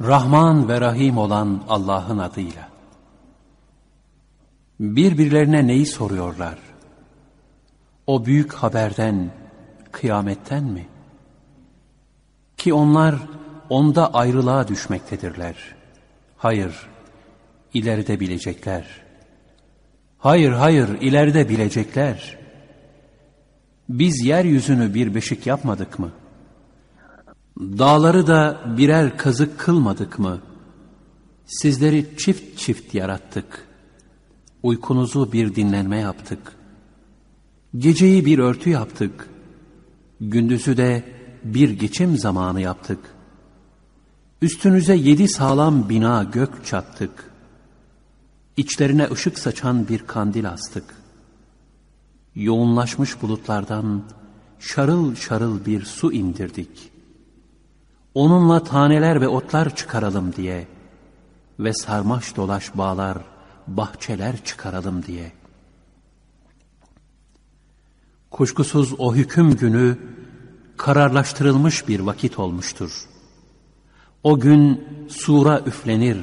Rahman ve Rahim olan Allah'ın adıyla. Birbirlerine neyi soruyorlar? O büyük haberden, kıyametten mi? Ki onlar onda ayrılığa düşmektedirler. Hayır, ileride bilecekler. Hayır, hayır, ileride bilecekler. Biz yeryüzünü bir beşik yapmadık mı? Dağları da birer kazık kılmadık mı? Sizleri çift çift yarattık. Uykunuzu bir dinlenme yaptık. Geceyi bir örtü yaptık. Gündüzü de bir geçim zamanı yaptık. Üstünüze yedi sağlam bina gök çattık. İçlerine ışık saçan bir kandil astık. Yoğunlaşmış bulutlardan şarıl şarıl bir su indirdik. Onunla taneler ve otlar çıkaralım diye ve sarmaş dolaş bağlar, bahçeler çıkaralım diye. Kuşkusuz o hüküm günü kararlaştırılmış bir vakit olmuştur. O gün sura üflenir,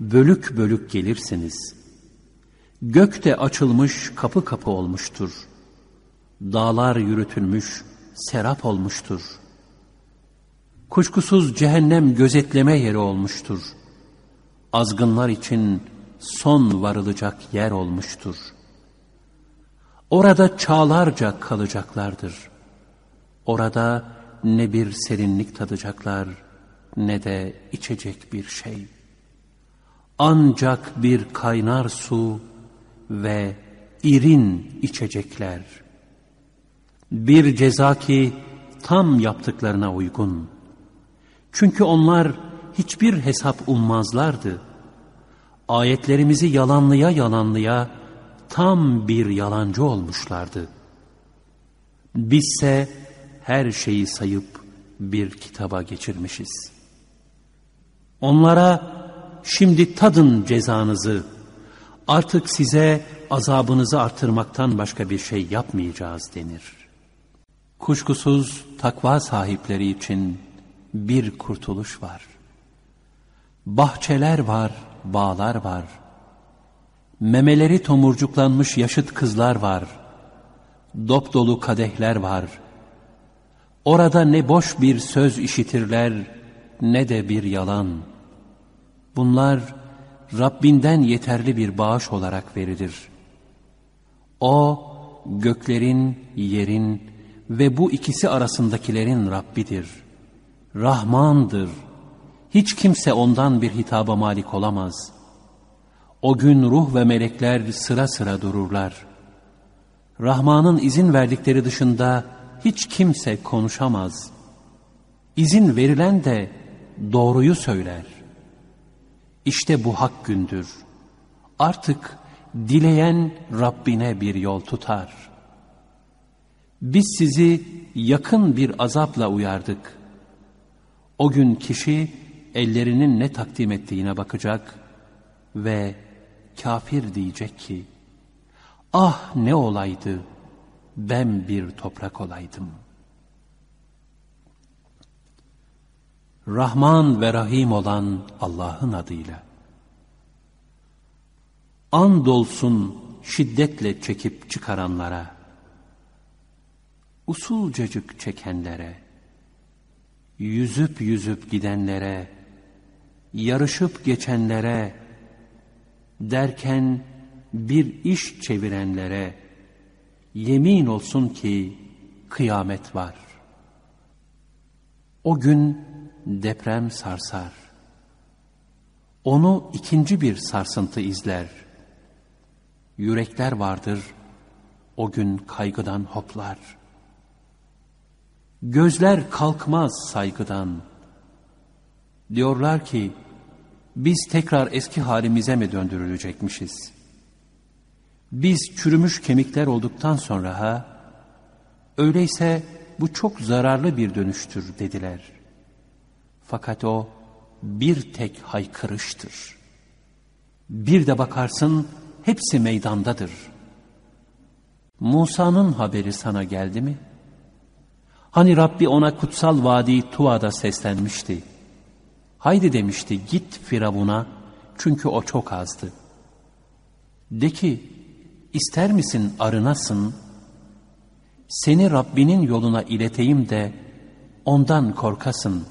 bölük bölük gelirsiniz. Gök de açılmış kapı kapı olmuştur. Dağlar yürütülmüş, serap olmuştur. Kuşkusuz cehennem gözetleme yeri olmuştur. Azgınlar için son varılacak yer olmuştur. Orada çağlarca kalacaklardır. Orada ne bir serinlik tadacaklar ne de içecek bir şey. Ancak bir kaynar su ve irin içecekler. Bir ceza ki tam yaptıklarına uygun. Çünkü onlar hiçbir hesap ummazlardı. Ayetlerimizi yalanlıya yalanlıya tam bir yalancı olmuşlardı. Bizse her şeyi sayıp bir kitaba geçirmişiz. Onlara şimdi tadın cezanızı, artık size azabınızı artırmaktan başka bir şey yapmayacağız denir. Kuşkusuz takva sahipleri için bir kurtuluş var. Bahçeler var, bağlar var. Memeleri tomurcuklanmış yaşıt kızlar var. Dop dolu kadehler var. Orada ne boş bir söz işitirler ne de bir yalan. Bunlar Rabbinden yeterli bir bağış olarak verilir. O göklerin, yerin ve bu ikisi arasındakilerin Rabbidir. Rahmandır. Hiç kimse ondan bir hitaba malik olamaz. O gün ruh ve melekler sıra sıra dururlar. Rahman'ın izin verdikleri dışında hiç kimse konuşamaz. İzin verilen de doğruyu söyler. İşte bu hak gündür. Artık dileyen Rabbine bir yol tutar. Biz sizi yakın bir azapla uyardık. O gün kişi ellerinin ne takdim ettiğine bakacak ve kafir diyecek ki, ah ne olaydı ben bir toprak olaydım. Rahman ve Rahim olan Allah'ın adıyla. Andolsun şiddetle çekip çıkaranlara, usulcacık çekenlere, yüzüp yüzüp gidenlere, yarışıp geçenlere, derken bir iş çevirenlere, yemin olsun ki kıyamet var. O gün deprem sarsar. Onu ikinci bir sarsıntı izler. Yürekler vardır, o gün kaygıdan hoplar.'' Gözler kalkmaz saygıdan. Diyorlar ki, biz tekrar eski halimize mi döndürülecekmişiz? Biz çürümüş kemikler olduktan sonra ha, öyleyse bu çok zararlı bir dönüştür dediler. Fakat o bir tek haykırıştır. Bir de bakarsın hepsi meydandadır. Musa'nın haberi sana geldi mi?'' Hani Rabbi ona kutsal vadi Tuva'da seslenmişti. Haydi demişti git Firavun'a çünkü o çok azdı. De ki ister misin arınasın? Seni Rabbinin yoluna ileteyim de ondan korkasın.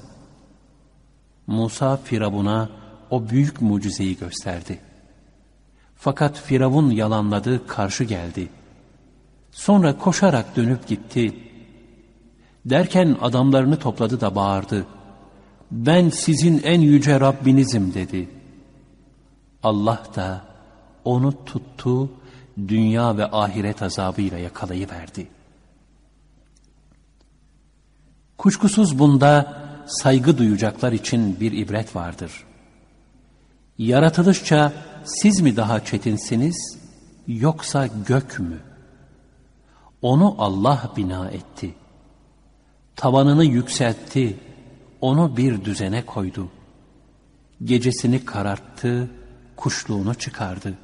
Musa Firavun'a o büyük mucizeyi gösterdi. Fakat Firavun yalanladı, karşı geldi. Sonra koşarak dönüp gitti. Derken adamlarını topladı da bağırdı. Ben sizin en yüce Rabbinizim dedi. Allah da onu tuttu, dünya ve ahiret azabıyla yakalayıverdi. Kuşkusuz bunda saygı duyacaklar için bir ibret vardır. Yaratılışça siz mi daha çetinsiniz yoksa gök mü? Onu Allah bina etti. Tavanını yükseltti, onu bir düzene koydu. Gecesini kararttı, kuşluğunu çıkardı.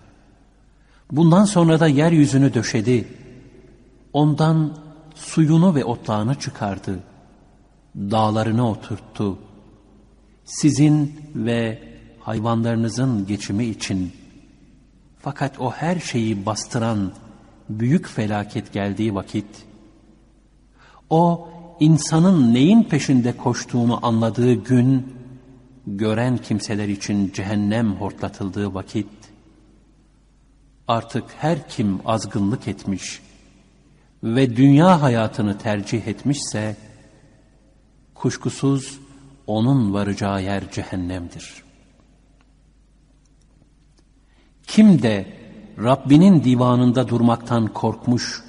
Bundan sonra da yeryüzünü döşedi. Ondan suyunu ve otlağını çıkardı. Dağlarını oturttu. Sizin ve hayvanlarınızın geçimi için. Fakat o her şeyi bastıran büyük felaket geldiği vakit, o insanın neyin peşinde koştuğunu anladığı gün, gören kimseler için cehennem hortlatıldığı vakit, artık her kim azgınlık etmiş ve dünya hayatını tercih etmişse, kuşkusuz onun varacağı yer cehennemdir. Kim de Rabbinin divanında durmaktan korkmuş,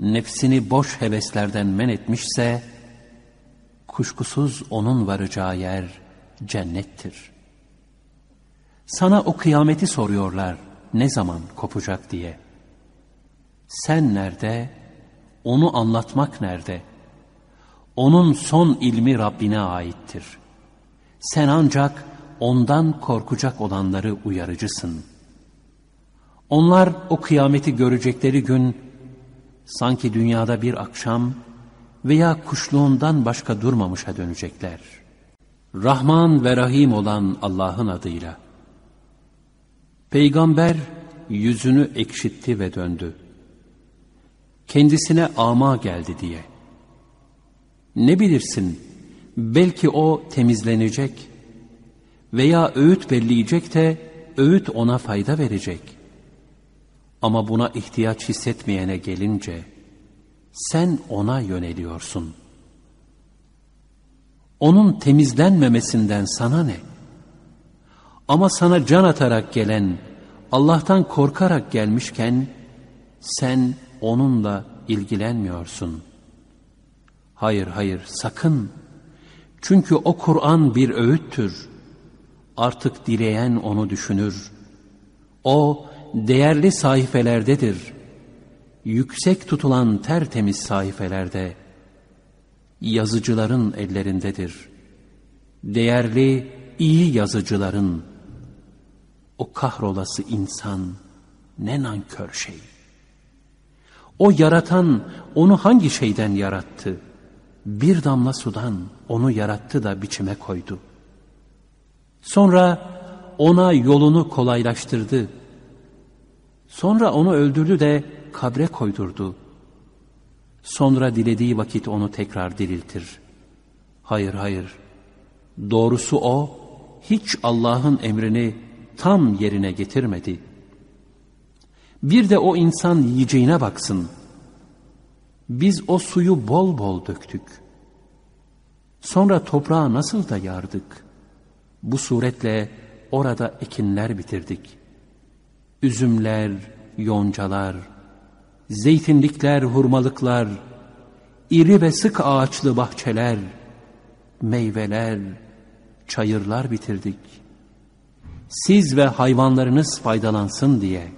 nefsini boş heveslerden men etmişse, kuşkusuz onun varacağı yer cennettir. Sana o kıyameti soruyorlar, ne zaman kopacak diye. Sen nerede, onu anlatmak nerede? Onun son ilmi Rabbine aittir. Sen ancak ondan korkacak olanları uyarıcısın.'' Onlar o kıyameti görecekleri gün sanki dünyada bir akşam veya kuşluğundan başka durmamışa dönecekler. Rahman ve Rahim olan Allah'ın adıyla. Peygamber yüzünü ekşitti ve döndü. Kendisine ama geldi diye. Ne bilirsin, belki o temizlenecek veya öğüt belleyecek de öğüt ona fayda verecek.'' Ama buna ihtiyaç hissetmeyene gelince sen ona yöneliyorsun. Onun temizlenmemesinden sana ne? Ama sana can atarak gelen, Allah'tan korkarak gelmişken sen onunla ilgilenmiyorsun. Hayır hayır sakın. Çünkü o Kur'an bir öğüttür. Artık dileyen onu düşünür. O değerli sayfelerdedir. Yüksek tutulan tertemiz sayfelerde, yazıcıların ellerindedir. Değerli, iyi yazıcıların, o kahrolası insan ne nankör şey. O yaratan onu hangi şeyden yarattı? Bir damla sudan onu yarattı da biçime koydu. Sonra ona yolunu kolaylaştırdı Sonra onu öldürdü de kabre koydurdu. Sonra dilediği vakit onu tekrar diriltir. Hayır hayır. Doğrusu o hiç Allah'ın emrini tam yerine getirmedi. Bir de o insan yiyeceğine baksın. Biz o suyu bol bol döktük. Sonra toprağa nasıl da yardık. Bu suretle orada ekinler bitirdik.'' Üzümler, yoncalar, zeytinlikler, hurmalıklar, iri ve sık ağaçlı bahçeler, meyveler, çayırlar bitirdik. Siz ve hayvanlarınız faydalansın diye.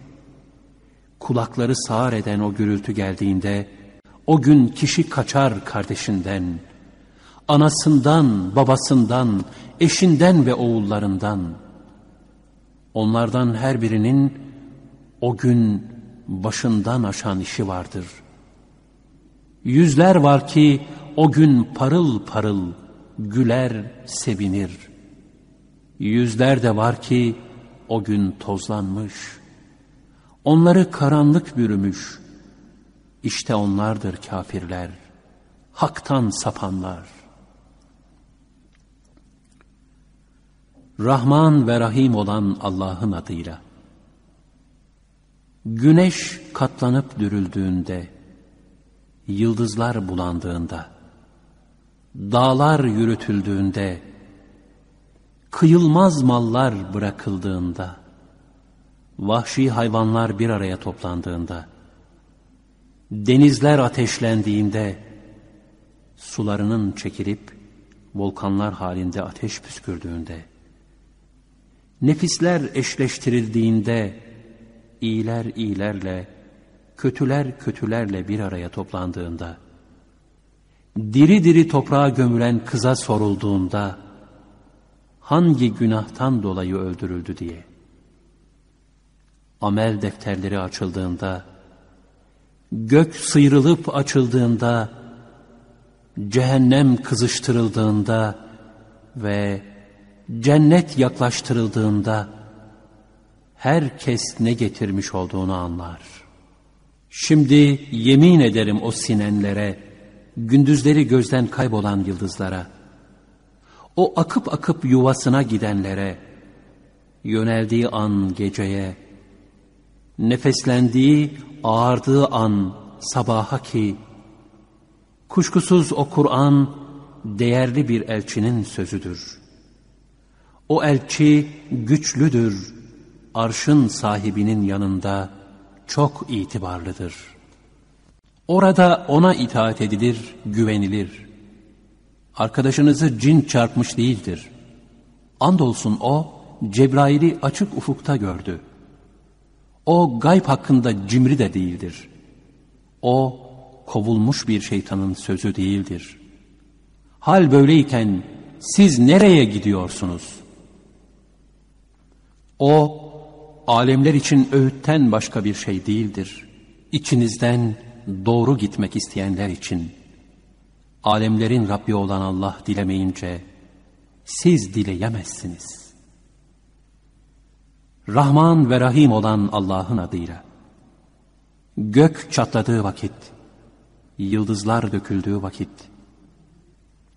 Kulakları sağır eden o gürültü geldiğinde, o gün kişi kaçar kardeşinden, anasından, babasından, eşinden ve oğullarından. Onlardan her birinin o gün başından aşan işi vardır. Yüzler var ki o gün parıl parıl güler, sevinir. Yüzler de var ki o gün tozlanmış. Onları karanlık bürümüş. İşte onlardır kafirler, haktan sapanlar. Rahman ve Rahim olan Allah'ın adıyla. Güneş katlanıp dürüldüğünde, yıldızlar bulandığında, dağlar yürütüldüğünde, kıyılmaz mallar bırakıldığında, vahşi hayvanlar bir araya toplandığında, denizler ateşlendiğinde, sularının çekilip volkanlar halinde ateş püskürdüğünde, nefisler eşleştirildiğinde, iyiler iyilerle, kötüler kötülerle bir araya toplandığında, diri diri toprağa gömülen kıza sorulduğunda, hangi günahtan dolayı öldürüldü diye, amel defterleri açıldığında, gök sıyrılıp açıldığında, cehennem kızıştırıldığında ve cennet yaklaştırıldığında, herkes ne getirmiş olduğunu anlar. Şimdi yemin ederim o sinenlere, gündüzleri gözden kaybolan yıldızlara, o akıp akıp yuvasına gidenlere, yöneldiği an geceye, nefeslendiği, ağardığı an sabaha ki, kuşkusuz o Kur'an değerli bir elçinin sözüdür. O elçi güçlüdür, arşın sahibinin yanında çok itibarlıdır. Orada ona itaat edilir, güvenilir. Arkadaşınızı cin çarpmış değildir. Andolsun o, Cebrail'i açık ufukta gördü. O gayb hakkında cimri de değildir. O, kovulmuş bir şeytanın sözü değildir. Hal böyleyken siz nereye gidiyorsunuz? O, alemler için öğütten başka bir şey değildir. İçinizden doğru gitmek isteyenler için. Alemlerin Rabbi olan Allah dilemeyince siz dileyemezsiniz. Rahman ve Rahim olan Allah'ın adıyla. Gök çatladığı vakit, yıldızlar döküldüğü vakit,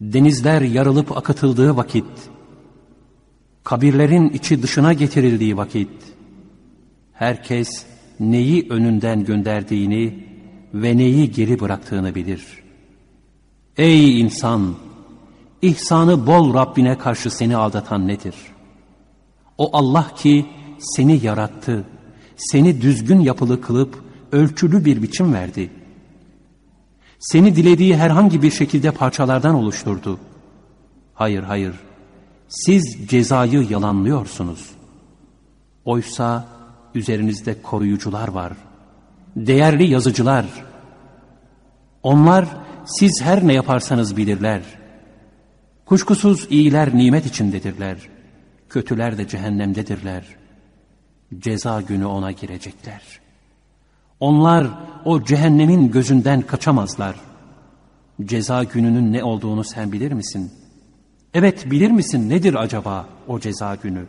denizler yarılıp akıtıldığı vakit, kabirlerin içi dışına getirildiği vakit, herkes neyi önünden gönderdiğini ve neyi geri bıraktığını bilir. Ey insan! İhsanı bol Rabbine karşı seni aldatan nedir? O Allah ki seni yarattı, seni düzgün yapılı kılıp ölçülü bir biçim verdi. Seni dilediği herhangi bir şekilde parçalardan oluşturdu. Hayır, hayır, siz cezayı yalanlıyorsunuz. Oysa üzerinizde koruyucular var. Değerli yazıcılar. Onlar siz her ne yaparsanız bilirler. Kuşkusuz iyiler nimet içindedirler. Kötüler de cehennemdedirler. Ceza günü ona girecekler. Onlar o cehennemin gözünden kaçamazlar. Ceza gününün ne olduğunu sen bilir misin? Evet bilir misin nedir acaba o ceza günü?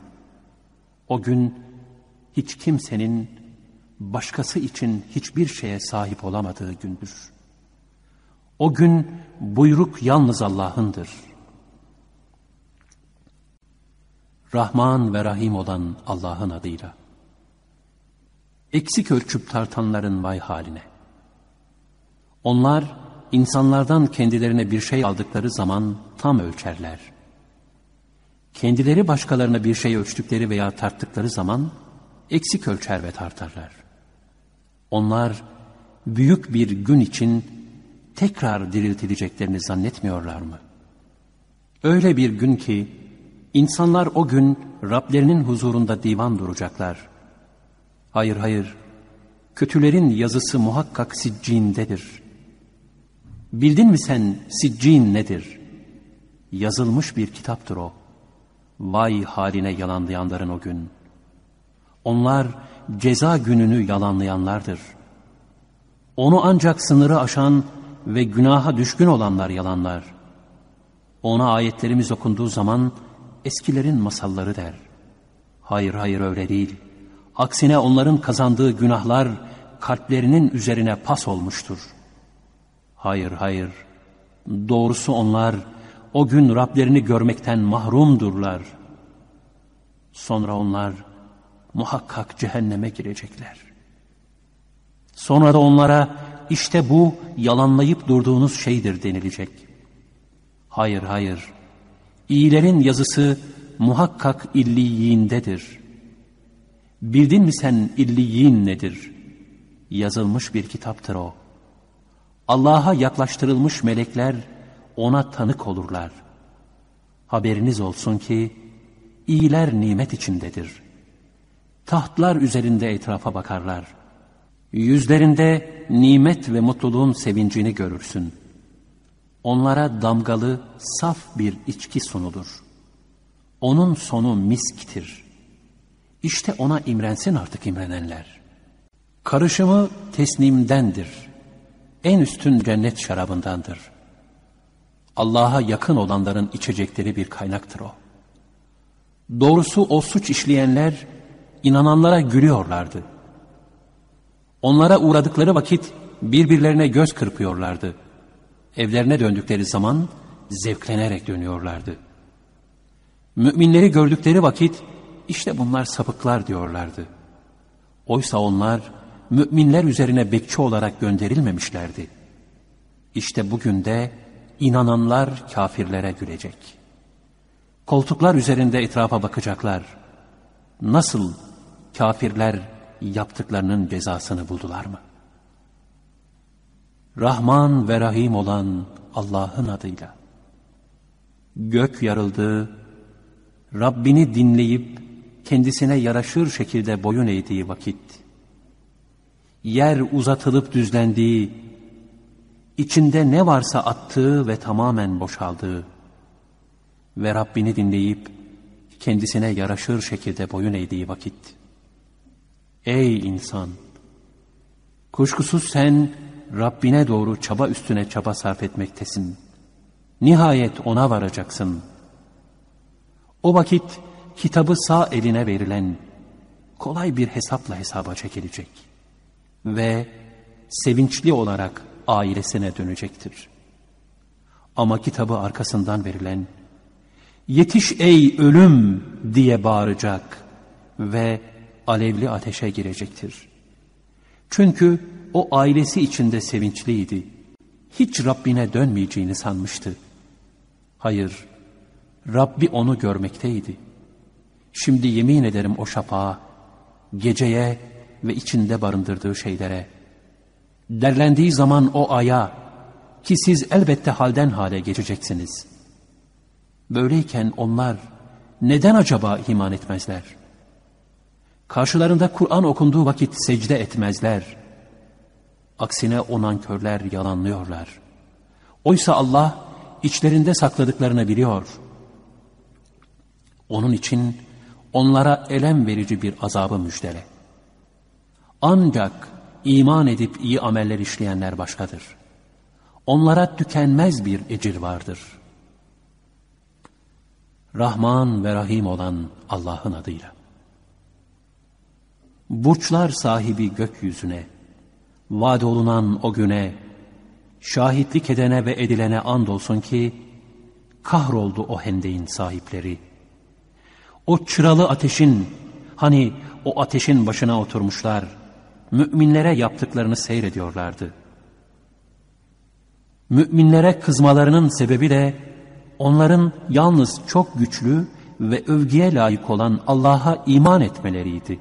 O gün hiç kimsenin başkası için hiçbir şeye sahip olamadığı gündür. O gün buyruk yalnız Allah'ındır. Rahman ve Rahim olan Allah'ın adıyla. Eksik ölçüp tartanların vay haline. Onlar insanlardan kendilerine bir şey aldıkları zaman tam ölçerler. Kendileri başkalarına bir şey ölçtükleri veya tarttıkları zaman eksik ölçer ve tartarlar. Onlar büyük bir gün için tekrar diriltileceklerini zannetmiyorlar mı? Öyle bir gün ki insanlar o gün Rablerinin huzurunda divan duracaklar. Hayır hayır, kötülerin yazısı muhakkak siccindedir. Bildin mi sen siccin nedir? Yazılmış bir kitaptır o. Vay haline yalanlayanların o gün. Onlar ceza gününü yalanlayanlardır. Onu ancak sınırı aşan ve günaha düşkün olanlar yalanlar. Ona ayetlerimiz okunduğu zaman eskilerin masalları der. Hayır hayır öyle değil. Aksine onların kazandığı günahlar kalplerinin üzerine pas olmuştur. Hayır hayır. Doğrusu onlar o gün Rablerini görmekten mahrumdurlar. Sonra onlar muhakkak cehenneme girecekler. Sonra da onlara işte bu yalanlayıp durduğunuz şeydir denilecek. Hayır hayır. İyilerin yazısı muhakkak illiyindedir. Bildin mi sen illiyin nedir? Yazılmış bir kitaptır o. Allah'a yaklaştırılmış melekler ona tanık olurlar. Haberiniz olsun ki iyiler nimet içindedir. Tahtlar üzerinde etrafa bakarlar. Yüzlerinde nimet ve mutluluğun sevincini görürsün. Onlara damgalı, saf bir içki sunulur. Onun sonu misktir. İşte ona imrensin artık imrenenler. Karışımı tesnimdendir. En üstün cennet şarabındandır. Allah'a yakın olanların içecekleri bir kaynaktır o. Doğrusu o suç işleyenler inananlara gülüyorlardı. Onlara uğradıkları vakit birbirlerine göz kırpıyorlardı. Evlerine döndükleri zaman zevklenerek dönüyorlardı. Müminleri gördükleri vakit işte bunlar sapıklar diyorlardı. Oysa onlar müminler üzerine bekçi olarak gönderilmemişlerdi. İşte bugün de inananlar kafirlere gülecek. Koltuklar üzerinde etrafa bakacaklar. Nasıl kafirler yaptıklarının cezasını buldular mı? Rahman ve Rahim olan Allah'ın adıyla. Gök yarıldı, Rabbini dinleyip kendisine yaraşır şekilde boyun eğdiği vakit, yer uzatılıp düzlendiği, içinde ne varsa attığı ve tamamen boşaldığı ve Rabbini dinleyip kendisine yaraşır şekilde boyun eğdiği vakit, Ey insan! Kuşkusuz sen Rabbine doğru çaba üstüne çaba sarf etmektesin. Nihayet ona varacaksın. O vakit kitabı sağ eline verilen kolay bir hesapla hesaba çekilecek ve sevinçli olarak ailesine dönecektir. Ama kitabı arkasından verilen yetiş ey ölüm diye bağıracak ve alevli ateşe girecektir. Çünkü o ailesi içinde sevinçliydi. Hiç Rabbine dönmeyeceğini sanmıştı. Hayır, Rabbi onu görmekteydi. Şimdi yemin ederim o şafağa, geceye ve içinde barındırdığı şeylere. Derlendiği zaman o aya ki siz elbette halden hale geçeceksiniz. Böyleyken onlar neden acaba iman etmezler? Karşılarında Kur'an okunduğu vakit secde etmezler. Aksine o nankörler yalanlıyorlar. Oysa Allah içlerinde sakladıklarını biliyor. Onun için onlara elem verici bir azabı müjdele. Ancak iman edip iyi ameller işleyenler başkadır. Onlara tükenmez bir ecir vardır. Rahman ve Rahim olan Allah'ın adıyla. Burçlar sahibi gökyüzüne, vaad olunan o güne, şahitlik edene ve edilene andolsun ki, kahroldu o hendeyin sahipleri. O çıralı ateşin, hani o ateşin başına oturmuşlar, müminlere yaptıklarını seyrediyorlardı. Müminlere kızmalarının sebebi de, onların yalnız çok güçlü ve övgüye layık olan Allah'a iman etmeleriydi.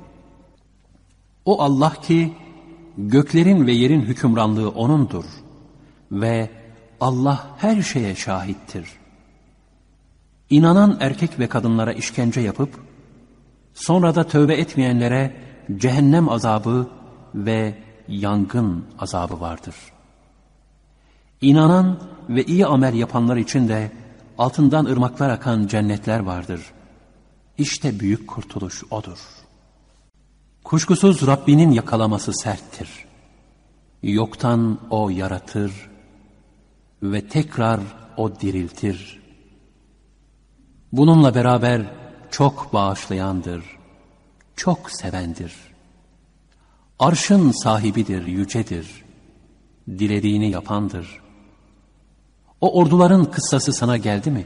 O Allah ki göklerin ve yerin hükümranlığı O'nundur ve Allah her şeye şahittir. İnanan erkek ve kadınlara işkence yapıp sonra da tövbe etmeyenlere cehennem azabı ve yangın azabı vardır. İnanan ve iyi amel yapanlar için de altından ırmaklar akan cennetler vardır. İşte büyük kurtuluş O'dur.'' Kuşkusuz Rabbinin yakalaması serttir. Yoktan O yaratır ve tekrar O diriltir. Bununla beraber çok bağışlayandır, çok sevendir. Arşın sahibidir, yücedir. Dilediğini yapandır. O orduların kıssası sana geldi mi?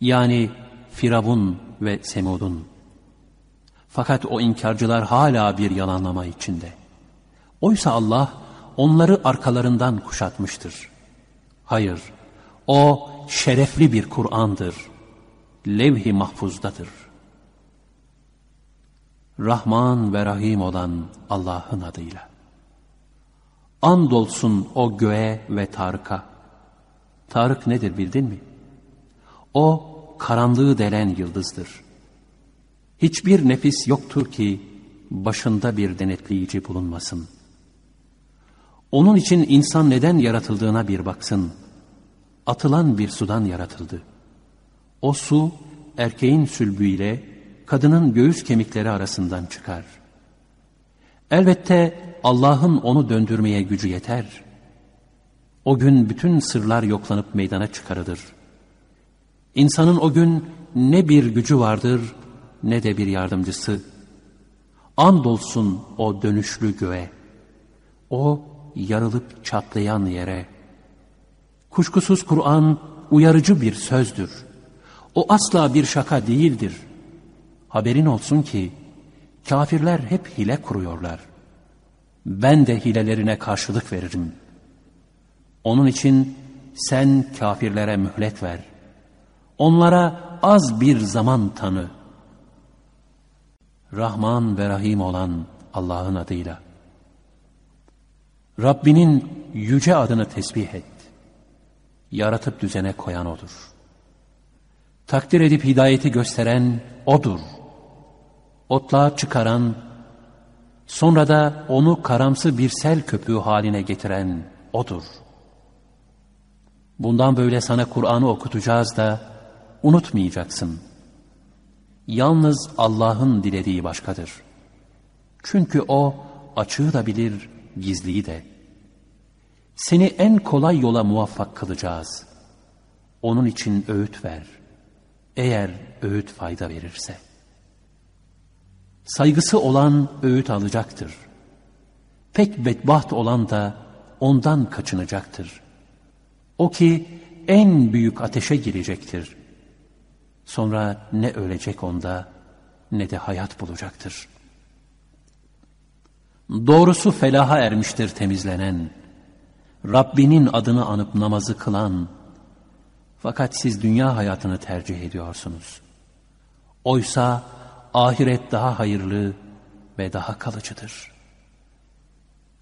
Yani Firavun ve Semud'un. Fakat o inkarcılar hala bir yalanlama içinde. Oysa Allah onları arkalarından kuşatmıştır. Hayır, o şerefli bir Kur'an'dır. Levh-i mahfuzdadır. Rahman ve Rahim olan Allah'ın adıyla. Andolsun o göğe ve Tarık'a. Tarık nedir bildin mi? O karanlığı delen yıldızdır. Hiçbir nefis yoktur ki başında bir denetleyici bulunmasın. Onun için insan neden yaratıldığına bir baksın. Atılan bir sudan yaratıldı. O su erkeğin sülbüyle kadının göğüs kemikleri arasından çıkar. Elbette Allah'ın onu döndürmeye gücü yeter. O gün bütün sırlar yoklanıp meydana çıkarılır. İnsanın o gün ne bir gücü vardır ne de bir yardımcısı. Andolsun o dönüşlü göğe. O yarılıp çatlayan yere. Kuşkusuz Kur'an uyarıcı bir sözdür. O asla bir şaka değildir. Haberin olsun ki kafirler hep hile kuruyorlar. Ben de hilelerine karşılık veririm. Onun için sen kafirlere mühlet ver. Onlara az bir zaman tanı. Rahman ve Rahim olan Allah'ın adıyla. Rabbinin yüce adını tesbih et. Yaratıp düzene koyan O'dur. Takdir edip hidayeti gösteren O'dur. Otluğa çıkaran, sonra da onu karamsı bir sel köpüğü haline getiren O'dur. Bundan böyle sana Kur'an'ı okutacağız da unutmayacaksın. Yalnız Allah'ın dilediği başkadır. Çünkü O açığı da bilir, gizliyi de. Seni en kolay yola muvaffak kılacağız. Onun için öğüt ver. Eğer öğüt fayda verirse. Saygısı olan öğüt alacaktır. Pek bedbaht olan da ondan kaçınacaktır. O ki en büyük ateşe girecektir. Sonra ne ölecek onda ne de hayat bulacaktır. Doğrusu felaha ermiştir temizlenen, Rabbinin adını anıp namazı kılan, fakat siz dünya hayatını tercih ediyorsunuz. Oysa ahiret daha hayırlı ve daha kalıcıdır.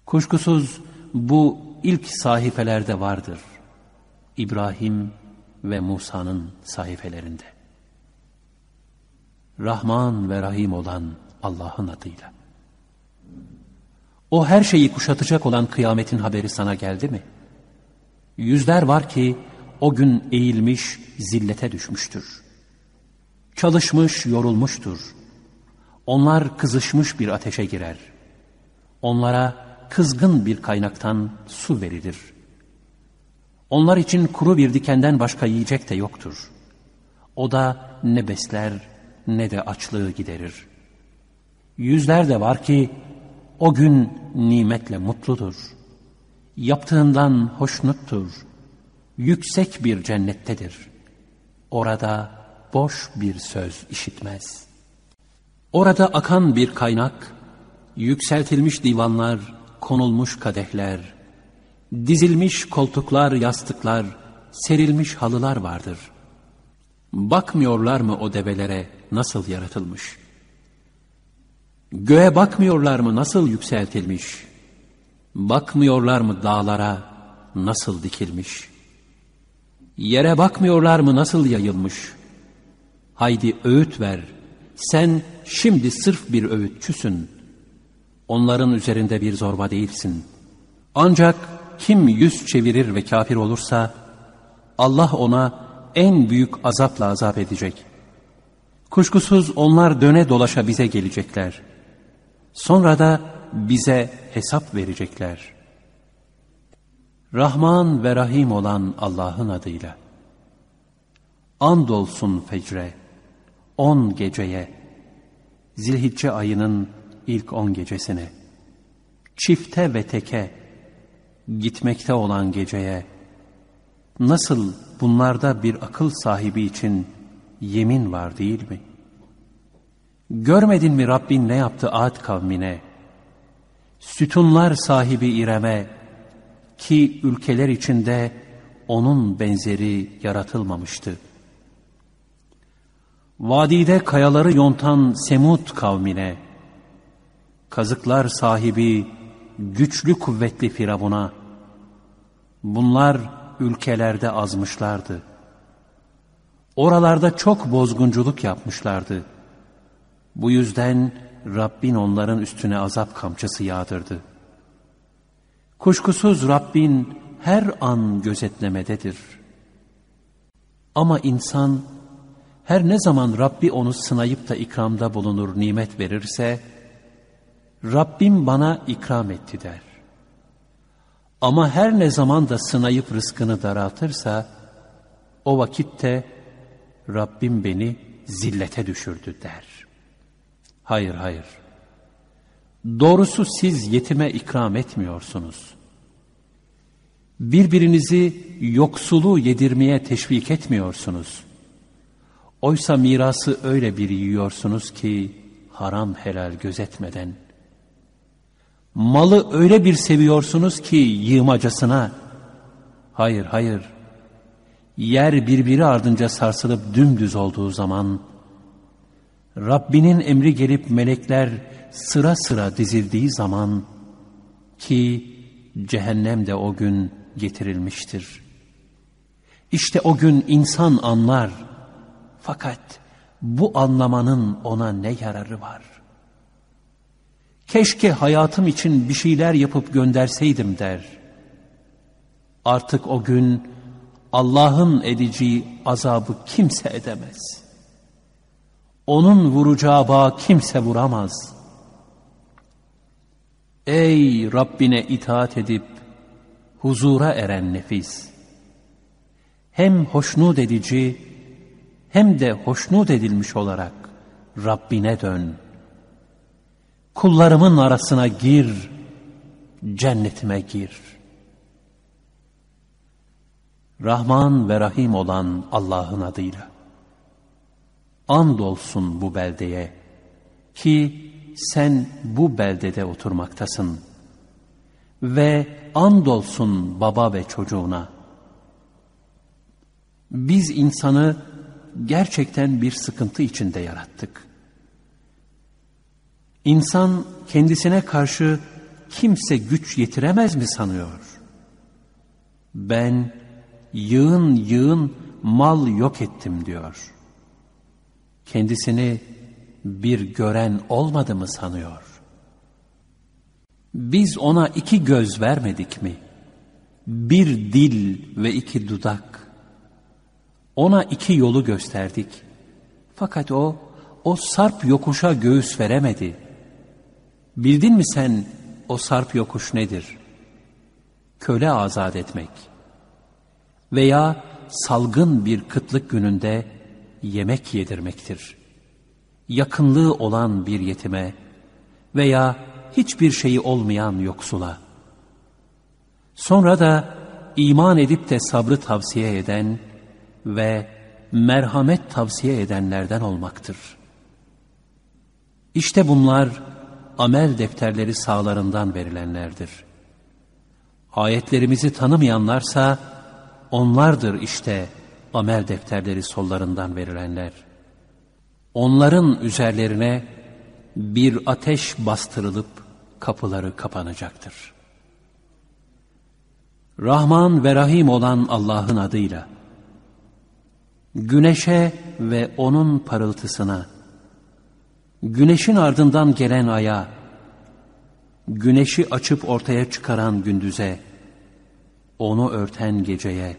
Kuşkusuz bu ilk sahifelerde vardır. İbrahim ve Musa'nın sahifelerinde. Rahman ve Rahim olan Allah'ın adıyla. O her şeyi kuşatacak olan kıyametin haberi sana geldi mi? Yüzler var ki o gün eğilmiş, zillete düşmüştür. Çalışmış, yorulmuştur. Onlar kızışmış bir ateşe girer. Onlara kızgın bir kaynaktan su verilir. Onlar için kuru bir dikenden başka yiyecek de yoktur. O da ne besler ne de açlığı giderir. Yüzler de var ki o gün nimetle mutludur. Yaptığından hoşnuttur. Yüksek bir cennettedir. Orada boş bir söz işitmez. Orada akan bir kaynak, yükseltilmiş divanlar, konulmuş kadehler, dizilmiş koltuklar, yastıklar, serilmiş halılar vardır. Bakmıyorlar mı o develere nasıl yaratılmış?'' Göğe bakmıyorlar mı nasıl yükseltilmiş? Bakmıyorlar mı dağlara nasıl dikilmiş? Yere bakmıyorlar mı nasıl yayılmış? Haydi öğüt ver. Sen şimdi sırf bir öğütçüsün. Onların üzerinde bir zorba değilsin. Ancak kim yüz çevirir ve kafir olursa Allah ona en büyük azapla azap edecek. Kuşkusuz onlar döne dolaşa bize gelecekler.'' Sonra da bize hesap verecekler. Rahman ve Rahim olan Allah'ın adıyla. Andolsun fecre, on geceye, Zilhicce ayının ilk on gecesine, çifte ve teke, gitmekte olan geceye, nasıl bunlarda bir akıl sahibi için yemin var değil mi? Görmedin mi Rabbin ne yaptı Ad kavmine? Sütunlar sahibi İrem'e ki ülkeler içinde onun benzeri yaratılmamıştı. Vadide kayaları yontan Semud kavmine, kazıklar sahibi güçlü kuvvetli Firavun'a, bunlar ülkelerde azmışlardı. Oralarda çok bozgunculuk yapmışlardı. Bu yüzden Rabbin onların üstüne azap kamçısı yağdırdı. Kuşkusuz Rabbin her an gözetlemededir. Ama insan her ne zaman Rabbi onu sınayıp da ikramda bulunur, nimet verirse, Rabbim bana ikram etti der. Ama her ne zaman da sınayıp rızkını daraltırsa, o vakitte Rabbim beni zillete düşürdü der. Hayır, hayır. Doğrusu siz yetime ikram etmiyorsunuz. Birbirinizi yoksulu yedirmeye teşvik etmiyorsunuz. Oysa mirası öyle bir yiyorsunuz ki haram helal gözetmeden. Malı öyle bir seviyorsunuz ki yığmacasına. Hayır, hayır. Yer birbiri ardınca sarsılıp dümdüz olduğu zaman, Rabbinin emri gelip melekler sıra sıra dizildiği zaman ki cehennem de o gün getirilmiştir. İşte o gün insan anlar. Fakat bu anlamanın ona ne yararı var? Keşke hayatım için bir şeyler yapıp gönderseydim der. Artık o gün Allah'ın edeceği azabı kimse edemez. Onun vuracağı bağ kimse vuramaz. Ey Rabbine itaat edip huzura eren nefis! Hem hoşnut edici hem de hoşnut edilmiş olarak Rabbine dön. Kullarımın arasına gir, cennetime gir. Rahman ve Rahim olan Allah'ın adıyla. Andolsun bu beldeye ki sen bu beldede oturmaktasın. Ve andolsun baba ve çocuğuna. Biz insanı gerçekten bir sıkıntı içinde yarattık. İnsan kendisine karşı kimse güç yetiremez mi sanıyor? Ben yığın yığın mal yok ettim diyor. Kendisini bir gören olmadı mı sanıyor? Biz ona iki göz vermedik mi? Bir dil ve iki dudak. Ona iki yolu gösterdik. Fakat o, o sarp yokuşa göğüs veremedi. Bildin mi sen o sarp yokuş nedir? Köle azat etmek. Veya salgın bir kıtlık gününde yemek yedirmektir. Yakınlığı olan bir yetime veya hiçbir şeyi olmayan yoksula. Sonra da iman edip de sabrı tavsiye eden ve merhamet tavsiye edenlerden olmaktır. İşte bunlar amel defterleri sağlarından verilenlerdir. Ayetlerimizi tanımayanlarsa onlardır işte amel defterleri sollarından verilenler. Onların üzerlerine bir ateş bastırılıp kapıları kapanacaktır. Rahman ve Rahim olan Allah'ın adıyla, güneşe ve onun parıltısına, güneşin ardından gelen aya, güneşi açıp ortaya çıkaran gündüze, onu örten geceye,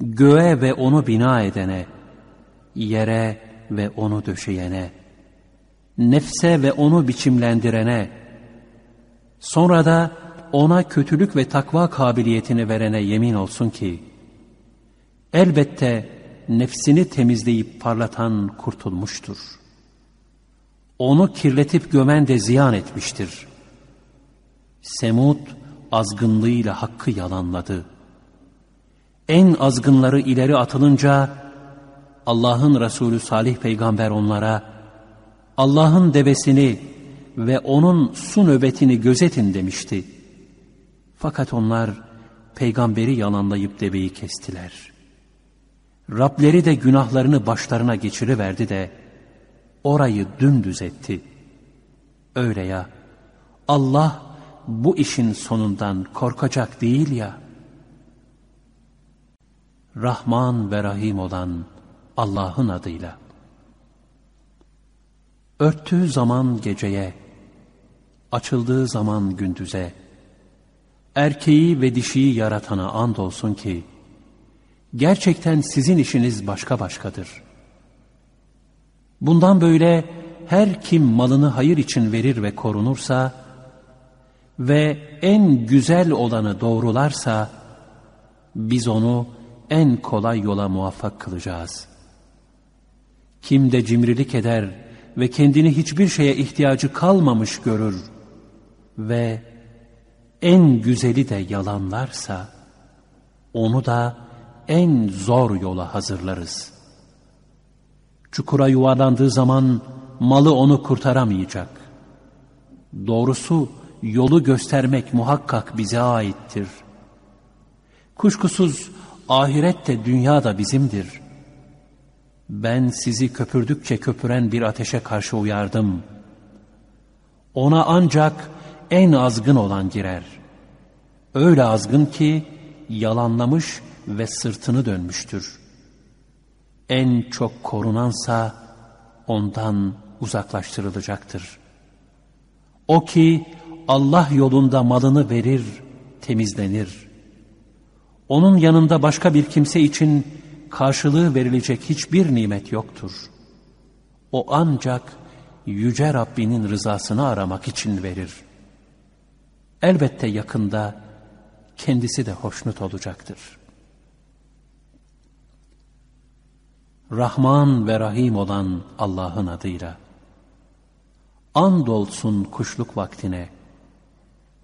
göğe ve onu bina edene, yere ve onu döşeyene, nefse ve onu biçimlendirene, sonra da ona kötülük ve takva kabiliyetini verene yemin olsun ki, elbette nefsini temizleyip parlatan kurtulmuştur. Onu kirletip gömen de ziyan etmiştir. Semud azgınlığıyla hakkı yalanladı. En azgınları ileri atılınca Allah'ın Resulü Salih Peygamber onlara Allah'ın devesini ve onun su nöbetini gözetin demişti. Fakat onlar peygamberi yalanlayıp deveyi kestiler. Rableri de günahlarını başlarına geçiriverdi de orayı dümdüz etti. Öyle ya Allah bu işin sonundan korkacak değil ya. Rahman ve Rahim olan Allah'ın adıyla. Örttüğü zaman geceye, açıldığı zaman gündüze, erkeği ve dişiyi yaratana andolsun ki, gerçekten sizin işiniz başka başkadır. Bundan böyle her kim malını hayır için verir ve korunursa ve en güzel olanı doğrularsa, biz onu en kolay yola muvaffak kılacağız. Kim de cimrilik eder ve kendini hiçbir şeye ihtiyacı kalmamış görür ve en güzeli de yalanlarsa, onu da en zor yola hazırlarız. Çukura yuvarlandığı zaman malı onu kurtaramayacak. Doğrusu yolu göstermek muhakkak bize aittir. Kuşkusuz ahiret de dünya da bizimdir. Ben sizi köpürdükçe köpüren bir ateşe karşı uyardım. Ona ancak en azgın olan girer. Öyle azgın ki yalanlamış ve sırtını dönmüştür. En çok korunansa ondan uzaklaştırılacaktır. O ki Allah yolunda malını verir, temizlenir. Onun yanında başka bir kimse için karşılığı verilecek hiçbir nimet yoktur. O ancak Yüce Rabbinin rızasını aramak için verir. Elbette yakında kendisi de hoşnut olacaktır. Rahman ve Rahim olan Allah'ın adıyla andolsun kuşluk vaktine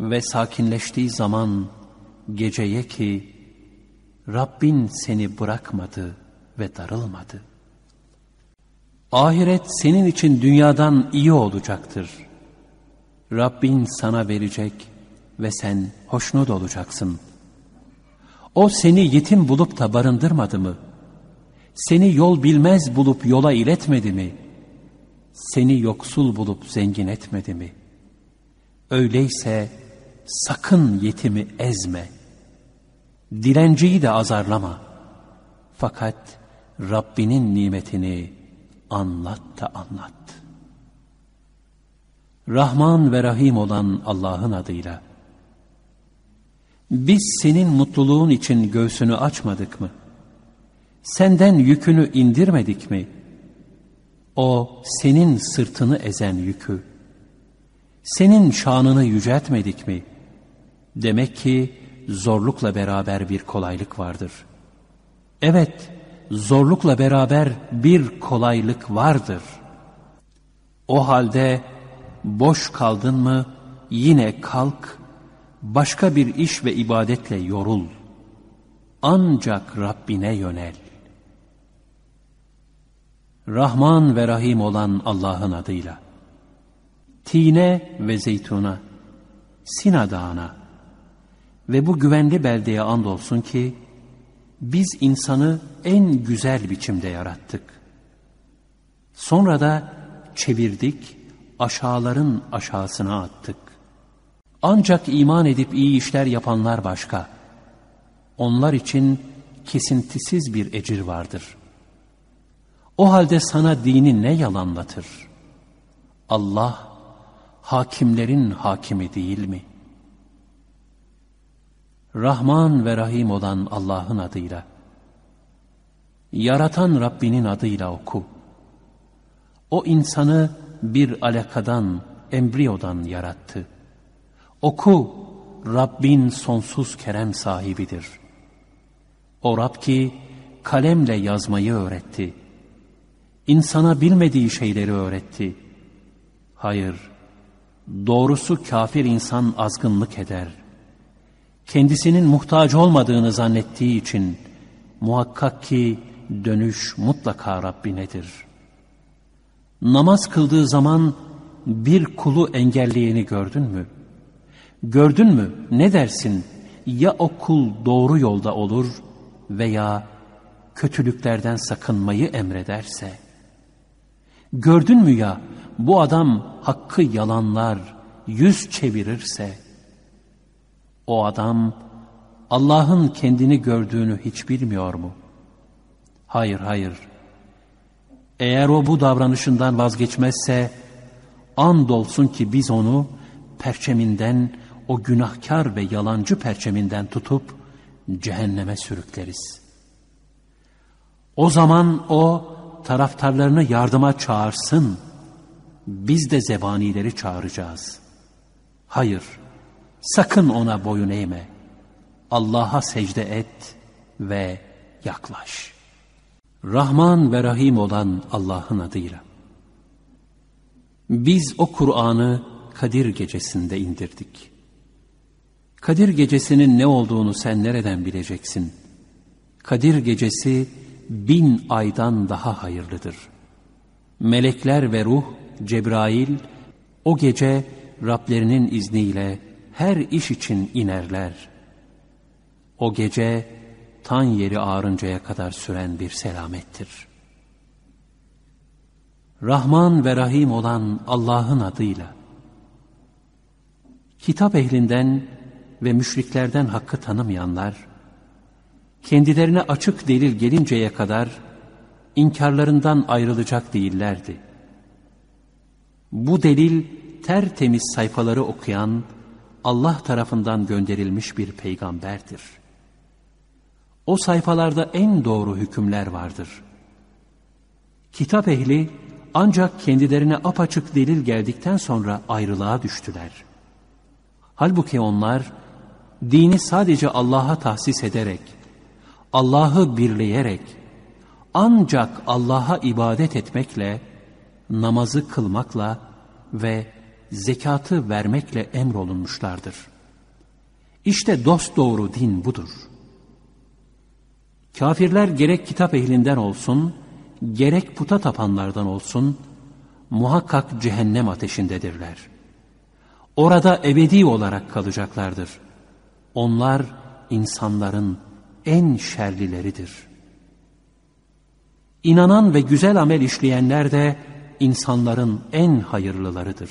ve sakinleştiği zaman geceye ki Rabbin seni bırakmadı ve darılmadı. Ahiret senin için dünyadan iyi olacaktır. Rabbin sana verecek ve sen hoşnut olacaksın. O seni yetim bulup da barındırmadı mı? Seni yol bilmez bulup yola iletmedi mi? Seni yoksul bulup zengin etmedi mi? Öyleyse sakın yetimi ezme.'' Dilenciyi de azarlama. Fakat Rabbinin nimetini anlat da anlat. Rahman ve Rahim olan Allah'ın adıyla. Biz senin mutluluğun için göğsünü açmadık mı? Senden yükünü indirmedik mi? O senin sırtını ezen yükü. Senin şanını yüceltmedik mi? Demek ki zorlukla beraber bir kolaylık vardır. Evet, zorlukla beraber bir kolaylık vardır. O halde boş kaldın mı yine kalk, başka bir iş ve ibadetle yorul. Ancak Rabbine yönel. Rahman ve Rahim olan Allah'ın adıyla. Tine ve zeytuna, Sina dağına, ve bu güvenli beldeye andolsun ki biz insanı en güzel biçimde yarattık. Sonra da çevirdik, aşağıların aşağısına attık. Ancak iman edip iyi işler yapanlar başka. Onlar için kesintisiz bir ecir vardır. O halde sana dini ne yalanlatır? Allah, hakimlerin hakimi değil mi?'' Rahman ve Rahim olan Allah'ın adıyla. Yaratan Rabbinin adıyla oku. O insanı bir alakadan, embriyodan yarattı. Oku, Rabbin sonsuz kerem sahibidir. O Rab ki, kalemle yazmayı öğretti. İnsana bilmediği şeyleri öğretti. Hayır, doğrusu kafir insan azgınlık eder. Kendisinin muhtaç olmadığını zannettiği için muhakkak ki dönüş mutlaka Rabbinedir. Namaz kıldığı zaman bir kulu engelleyeni gördün mü? Gördün mü ne dersin? Ya o kul doğru yolda olur veya kötülüklerden sakınmayı emrederse? Gördün mü ya bu adam hakkı yalanlar, yüz çevirirse? O adam Allah'ın kendini gördüğünü hiç bilmiyor mu? Hayır, hayır. Eğer o bu davranışından vazgeçmezse, andolsun ki biz onu perçeminden, o günahkar ve yalancı perçeminden tutup cehenneme sürükleriz. O zaman o taraftarlarını yardıma çağırsın. Biz de zebanileri çağıracağız. Hayır, sakın ona boyun eğme. Allah'a secde et ve yaklaş. Rahman ve Rahim olan Allah'ın adıyla. Biz o Kur'an'ı Kadir gecesinde indirdik. Kadir gecesinin ne olduğunu sen nereden bileceksin? Kadir gecesi bin aydan daha hayırlıdır. Melekler ve ruh, Cebrail, o gece Rablerinin izniyle her iş için inerler. O gece tan yeri ağrıncaya kadar süren bir selamettir. Rahman ve Rahim olan Allah'ın adıyla, kitap ehlinden ve müşriklerden hakkı tanımayanlar, kendilerine açık delil gelinceye kadar inkarlarından ayrılacak değillerdi. Bu delil tertemiz sayfaları okuyan Allah tarafından gönderilmiş bir peygamberdir. O sayfalarda en doğru hükümler vardır. Kitap ehli ancak kendilerine apaçık delil geldikten sonra ayrılığa düştüler. Halbuki onlar dini sadece Allah'a tahsis ederek, Allah'ı birleyerek, ancak Allah'a ibadet etmekle, namazı kılmakla ve zekatı vermekle emrolunmuşlardır. İşte dost doğru din budur. Kafirler gerek kitap ehlinden olsun, gerek puta tapanlardan olsun, muhakkak cehennem ateşindedirler. Orada ebedi olarak kalacaklardır. Onlar insanların en şerlileridir. İnanan ve güzel amel işleyenler de insanların en hayırlılarıdır.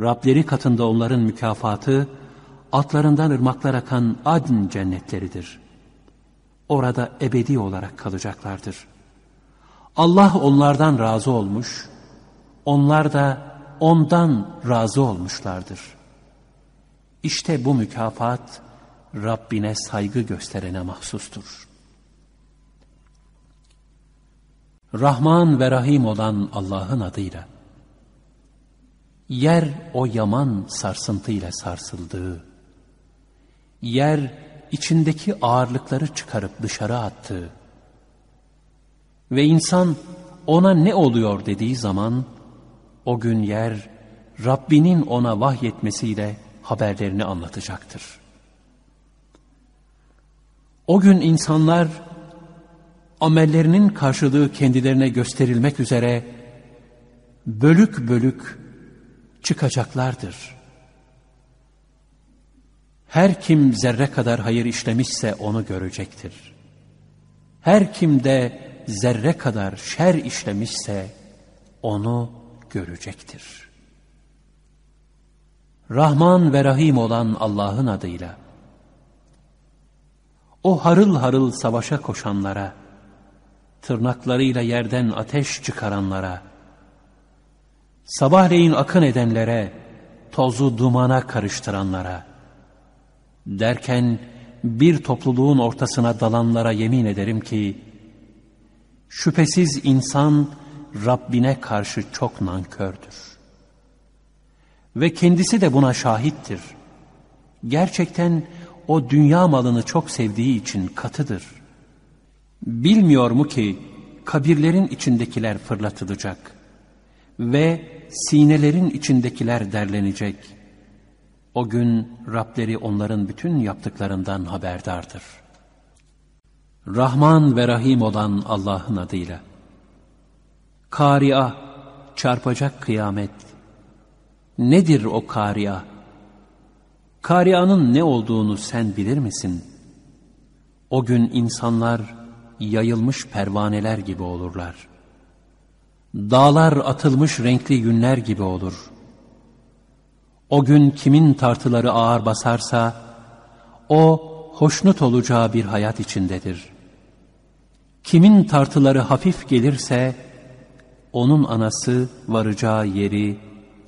Rableri katında onların mükafatı, altlarından ırmaklar akan adn cennetleridir. Orada ebedi olarak kalacaklardır. Allah onlardan razı olmuş, onlar da ondan razı olmuşlardır. İşte bu mükafat Rabbine saygı gösterene mahsustur. Rahman ve Rahim olan Allah'ın adıyla yer o yaman sarsıntıyla sarsıldığı, yer içindeki ağırlıkları çıkarıp dışarı attığı ve insan ona ne oluyor dediği zaman o gün yer Rabbinin ona vahyetmesiyle haberlerini anlatacaktır. O gün insanlar amellerinin karşılığı kendilerine gösterilmek üzere bölük bölük çıkacaklardır. Her kim zerre kadar hayır işlemişse onu görecektir. Her kim de zerre kadar şer işlemişse onu görecektir. Rahman ve Rahim olan Allah'ın adıyla o harıl harıl savaşa koşanlara, tırnaklarıyla yerden ateş çıkaranlara, sabahleyin akın edenlere, tozu dumana karıştıranlara, derken bir topluluğun ortasına dalanlara yemin ederim ki, şüphesiz insan Rabbine karşı çok nankördür. Ve kendisi de buna şahittir. Gerçekten o dünya malını çok sevdiği için katıdır. Bilmiyor mu ki kabirlerin içindekiler fırlatılacak ve sinelerin içindekiler derlenecek. O gün Rableri onların bütün yaptıklarından haberdardır. Rahman ve Rahim olan Allah'ın adıyla. Kari'a, çarpacak kıyamet. Nedir o Kari'a? Karia'nın ne olduğunu sen bilir misin? O gün insanlar yayılmış pervaneler gibi olurlar. Dağlar atılmış renkli yünler gibi olur. O gün kimin tartıları ağır basarsa, o hoşnut olacağı bir hayat içindedir. Kimin tartıları hafif gelirse, onun anası varacağı yeri,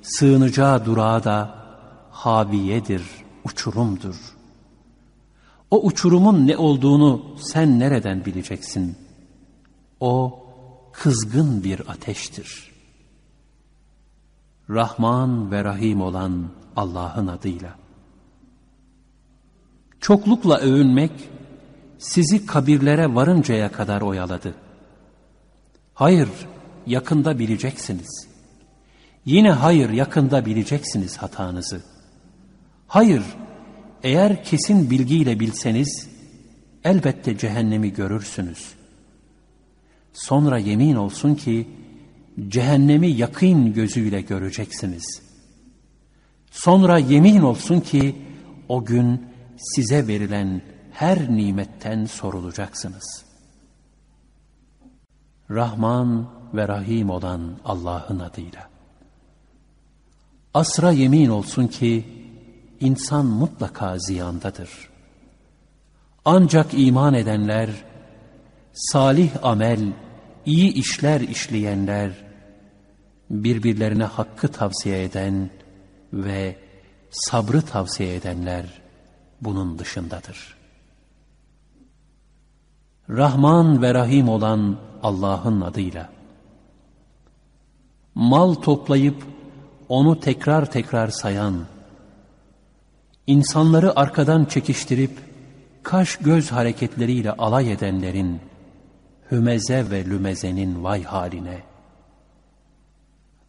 sığınacağı durağı da haviyedir, uçurumdur. O uçurumun ne olduğunu sen nereden bileceksin? O kızgın bir ateştir. Rahman ve Rahim olan Allah'ın adıyla. Çoklukla övünmek sizi kabirlere varıncaya kadar oyaladı. Hayır, yakında bileceksiniz. Yine hayır, yakında bileceksiniz hatanızı. Hayır, eğer kesin bilgiyle bilseniz, elbette cehennemi görürsünüz.'' Sonra yemin olsun ki cehennemi yakın gözüyle göreceksiniz. Sonra yemin olsun ki o gün size verilen her nimetten sorulacaksınız. Rahman ve Rahim olan Allah'ın adıyla. Asra yemin olsun ki insan mutlaka ziyandadır. Ancak iman edenler, salih amel, iyi işler işleyenler, birbirlerine hakkı tavsiye eden ve sabrı tavsiye edenler bunun dışındadır. Rahman ve Rahim olan Allah'ın adıyla. Mal toplayıp onu tekrar tekrar sayan, insanları arkadan çekiştirip kaş göz hareketleriyle alay edenlerin, Hümeze ve Lümeze'nin vay haline.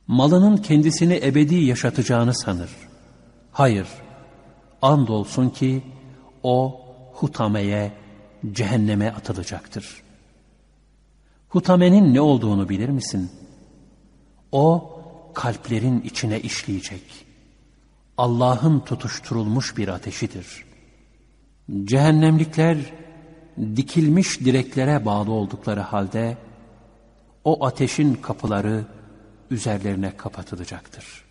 Malının kendisini ebedi yaşatacağını sanır. Hayır, andolsun ki o Hutame'ye, cehenneme atılacaktır. Hutame'nin ne olduğunu bilir misin? O kalplerin içine işleyecek. Allah'ın tutuşturulmuş bir ateşidir. Cehennemlikler dikilmiş direklere bağlı oldukları halde o ateşin kapıları üzerlerine kapatılacaktır.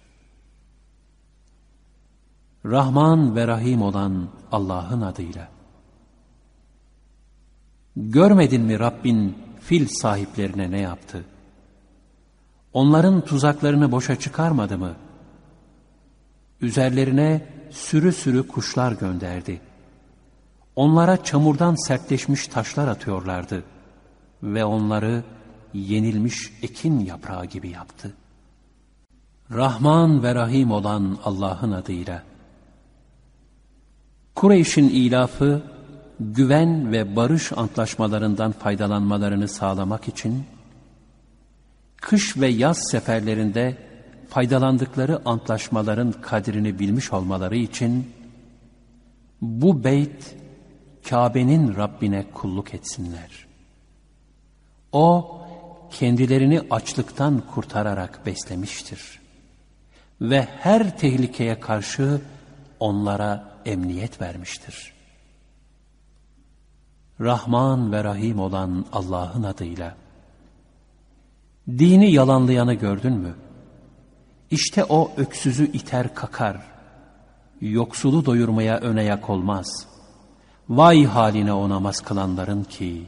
Rahman ve Rahim olan Allah'ın adıyla. Görmedin mi Rabbin fil sahiplerine ne yaptı? Onların tuzaklarını boşa çıkarmadı mı? Üzerlerine sürü sürü kuşlar gönderdi.'' Onlara çamurdan sertleşmiş taşlar atıyorlardı ve onları yenilmiş ekin yaprağı gibi yaptı. Rahman ve Rahim olan Allah'ın adıyla. Kureyş'in ilafı, güven ve barış antlaşmalarından faydalanmalarını sağlamak için, kış ve yaz seferlerinde faydalandıkları antlaşmaların kadrini bilmiş olmaları için, bu beyt Kabe'nin Rabbine kulluk etsinler. O, kendilerini açlıktan kurtararak beslemiştir. Ve her tehlikeye karşı onlara emniyet vermiştir. Rahman ve Rahim olan Allah'ın adıyla. Dini yalanlayanı gördün mü? İşte o öksüzü iter kakar, yoksulu doyurmaya öne olmaz.'' Vay haline o namaz kılanların ki,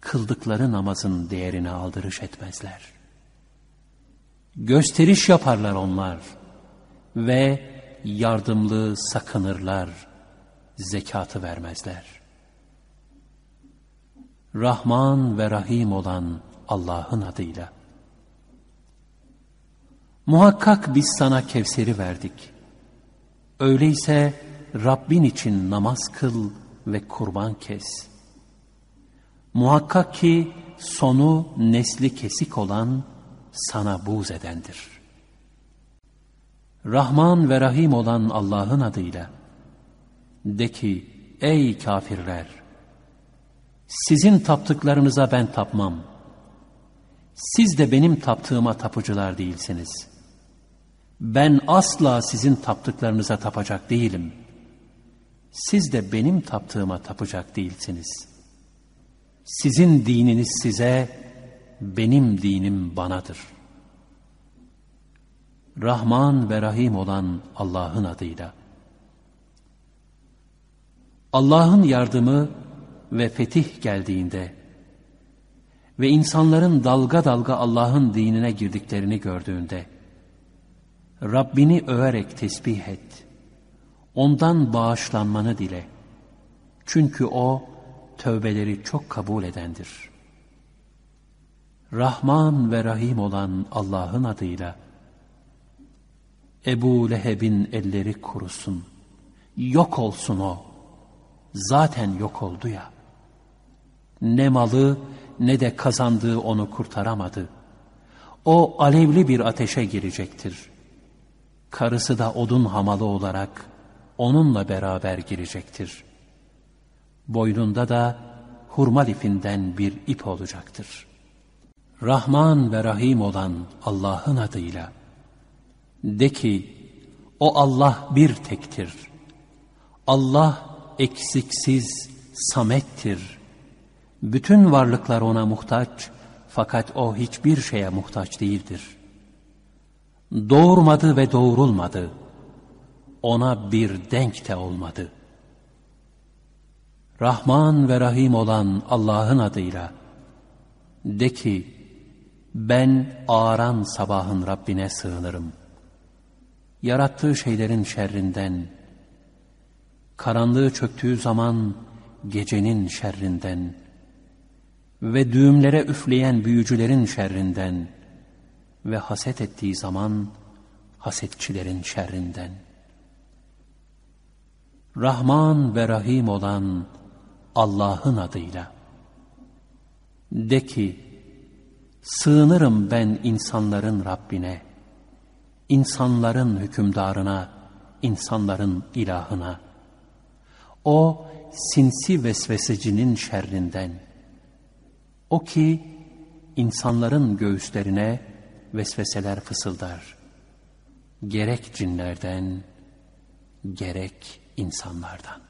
kıldıkları namazın değerini aldırış etmezler. Gösteriş yaparlar onlar ve yardımlı sakınırlar, zekatı vermezler. Rahman ve Rahim olan Allah'ın adıyla. Muhakkak biz sana Kevser'i verdik. Öyleyse Rabbin için namaz kıl ve kurban kes. Muhakkak ki sonu nesli kesik olan sana buğz edendir. Rahman ve Rahim olan Allah'ın adıyla de ki ey kafirler sizin taptıklarınıza ben tapmam. Siz de benim taptığıma tapıcılar değilsiniz. Ben asla sizin taptıklarınıza tapacak değilim. Siz de benim taptığıma tapacak değilsiniz. Sizin dininiz size, benim dinim banadır. Rahman ve Rahim olan Allah'ın adıyla. Allah'ın yardımı ve fetih geldiğinde ve insanların dalga dalga Allah'ın dinine girdiklerini gördüğünde Rabbini överek tesbih et. Ondan bağışlanmanı dile. Çünkü O tövbeleri çok kabul edendir. Rahman ve Rahim olan Allah'ın adıyla Ebu Leheb'in elleri kurusun. Yok olsun o. Zaten yok oldu ya. Ne malı ne de kazandığı onu kurtaramadı. O alevli bir ateşe girecektir. Karısı da odun hamalı olarak onunla beraber girecektir. Boynunda da hurma lifinden bir ip olacaktır. Rahman ve Rahim olan Allah'ın adıyla de ki o Allah bir tektir. Allah eksiksiz, samettir. Bütün varlıklar ona muhtaç fakat o hiçbir şeye muhtaç değildir. Doğurmadı ve doğurulmadı. Ona bir denk de olmadı. Rahman ve Rahim olan Allah'ın adıyla de ki ben ağaran sabahın Rabbine sığınırım. Yarattığı şeylerin şerrinden, karanlığı çöktüğü zaman gecenin şerrinden ve düğümlere üfleyen büyücülerin şerrinden ve haset ettiği zaman hasetçilerin şerrinden. Rahman ve Rahim olan Allah'ın adıyla. De ki, sığınırım ben insanların Rabbine, insanların hükümdarına, insanların ilahına. O sinsi vesvesecinin şerrinden. O ki insanların göğüslerine vesveseler fısıldar. Gerek cinlerden, gerek insanlardan.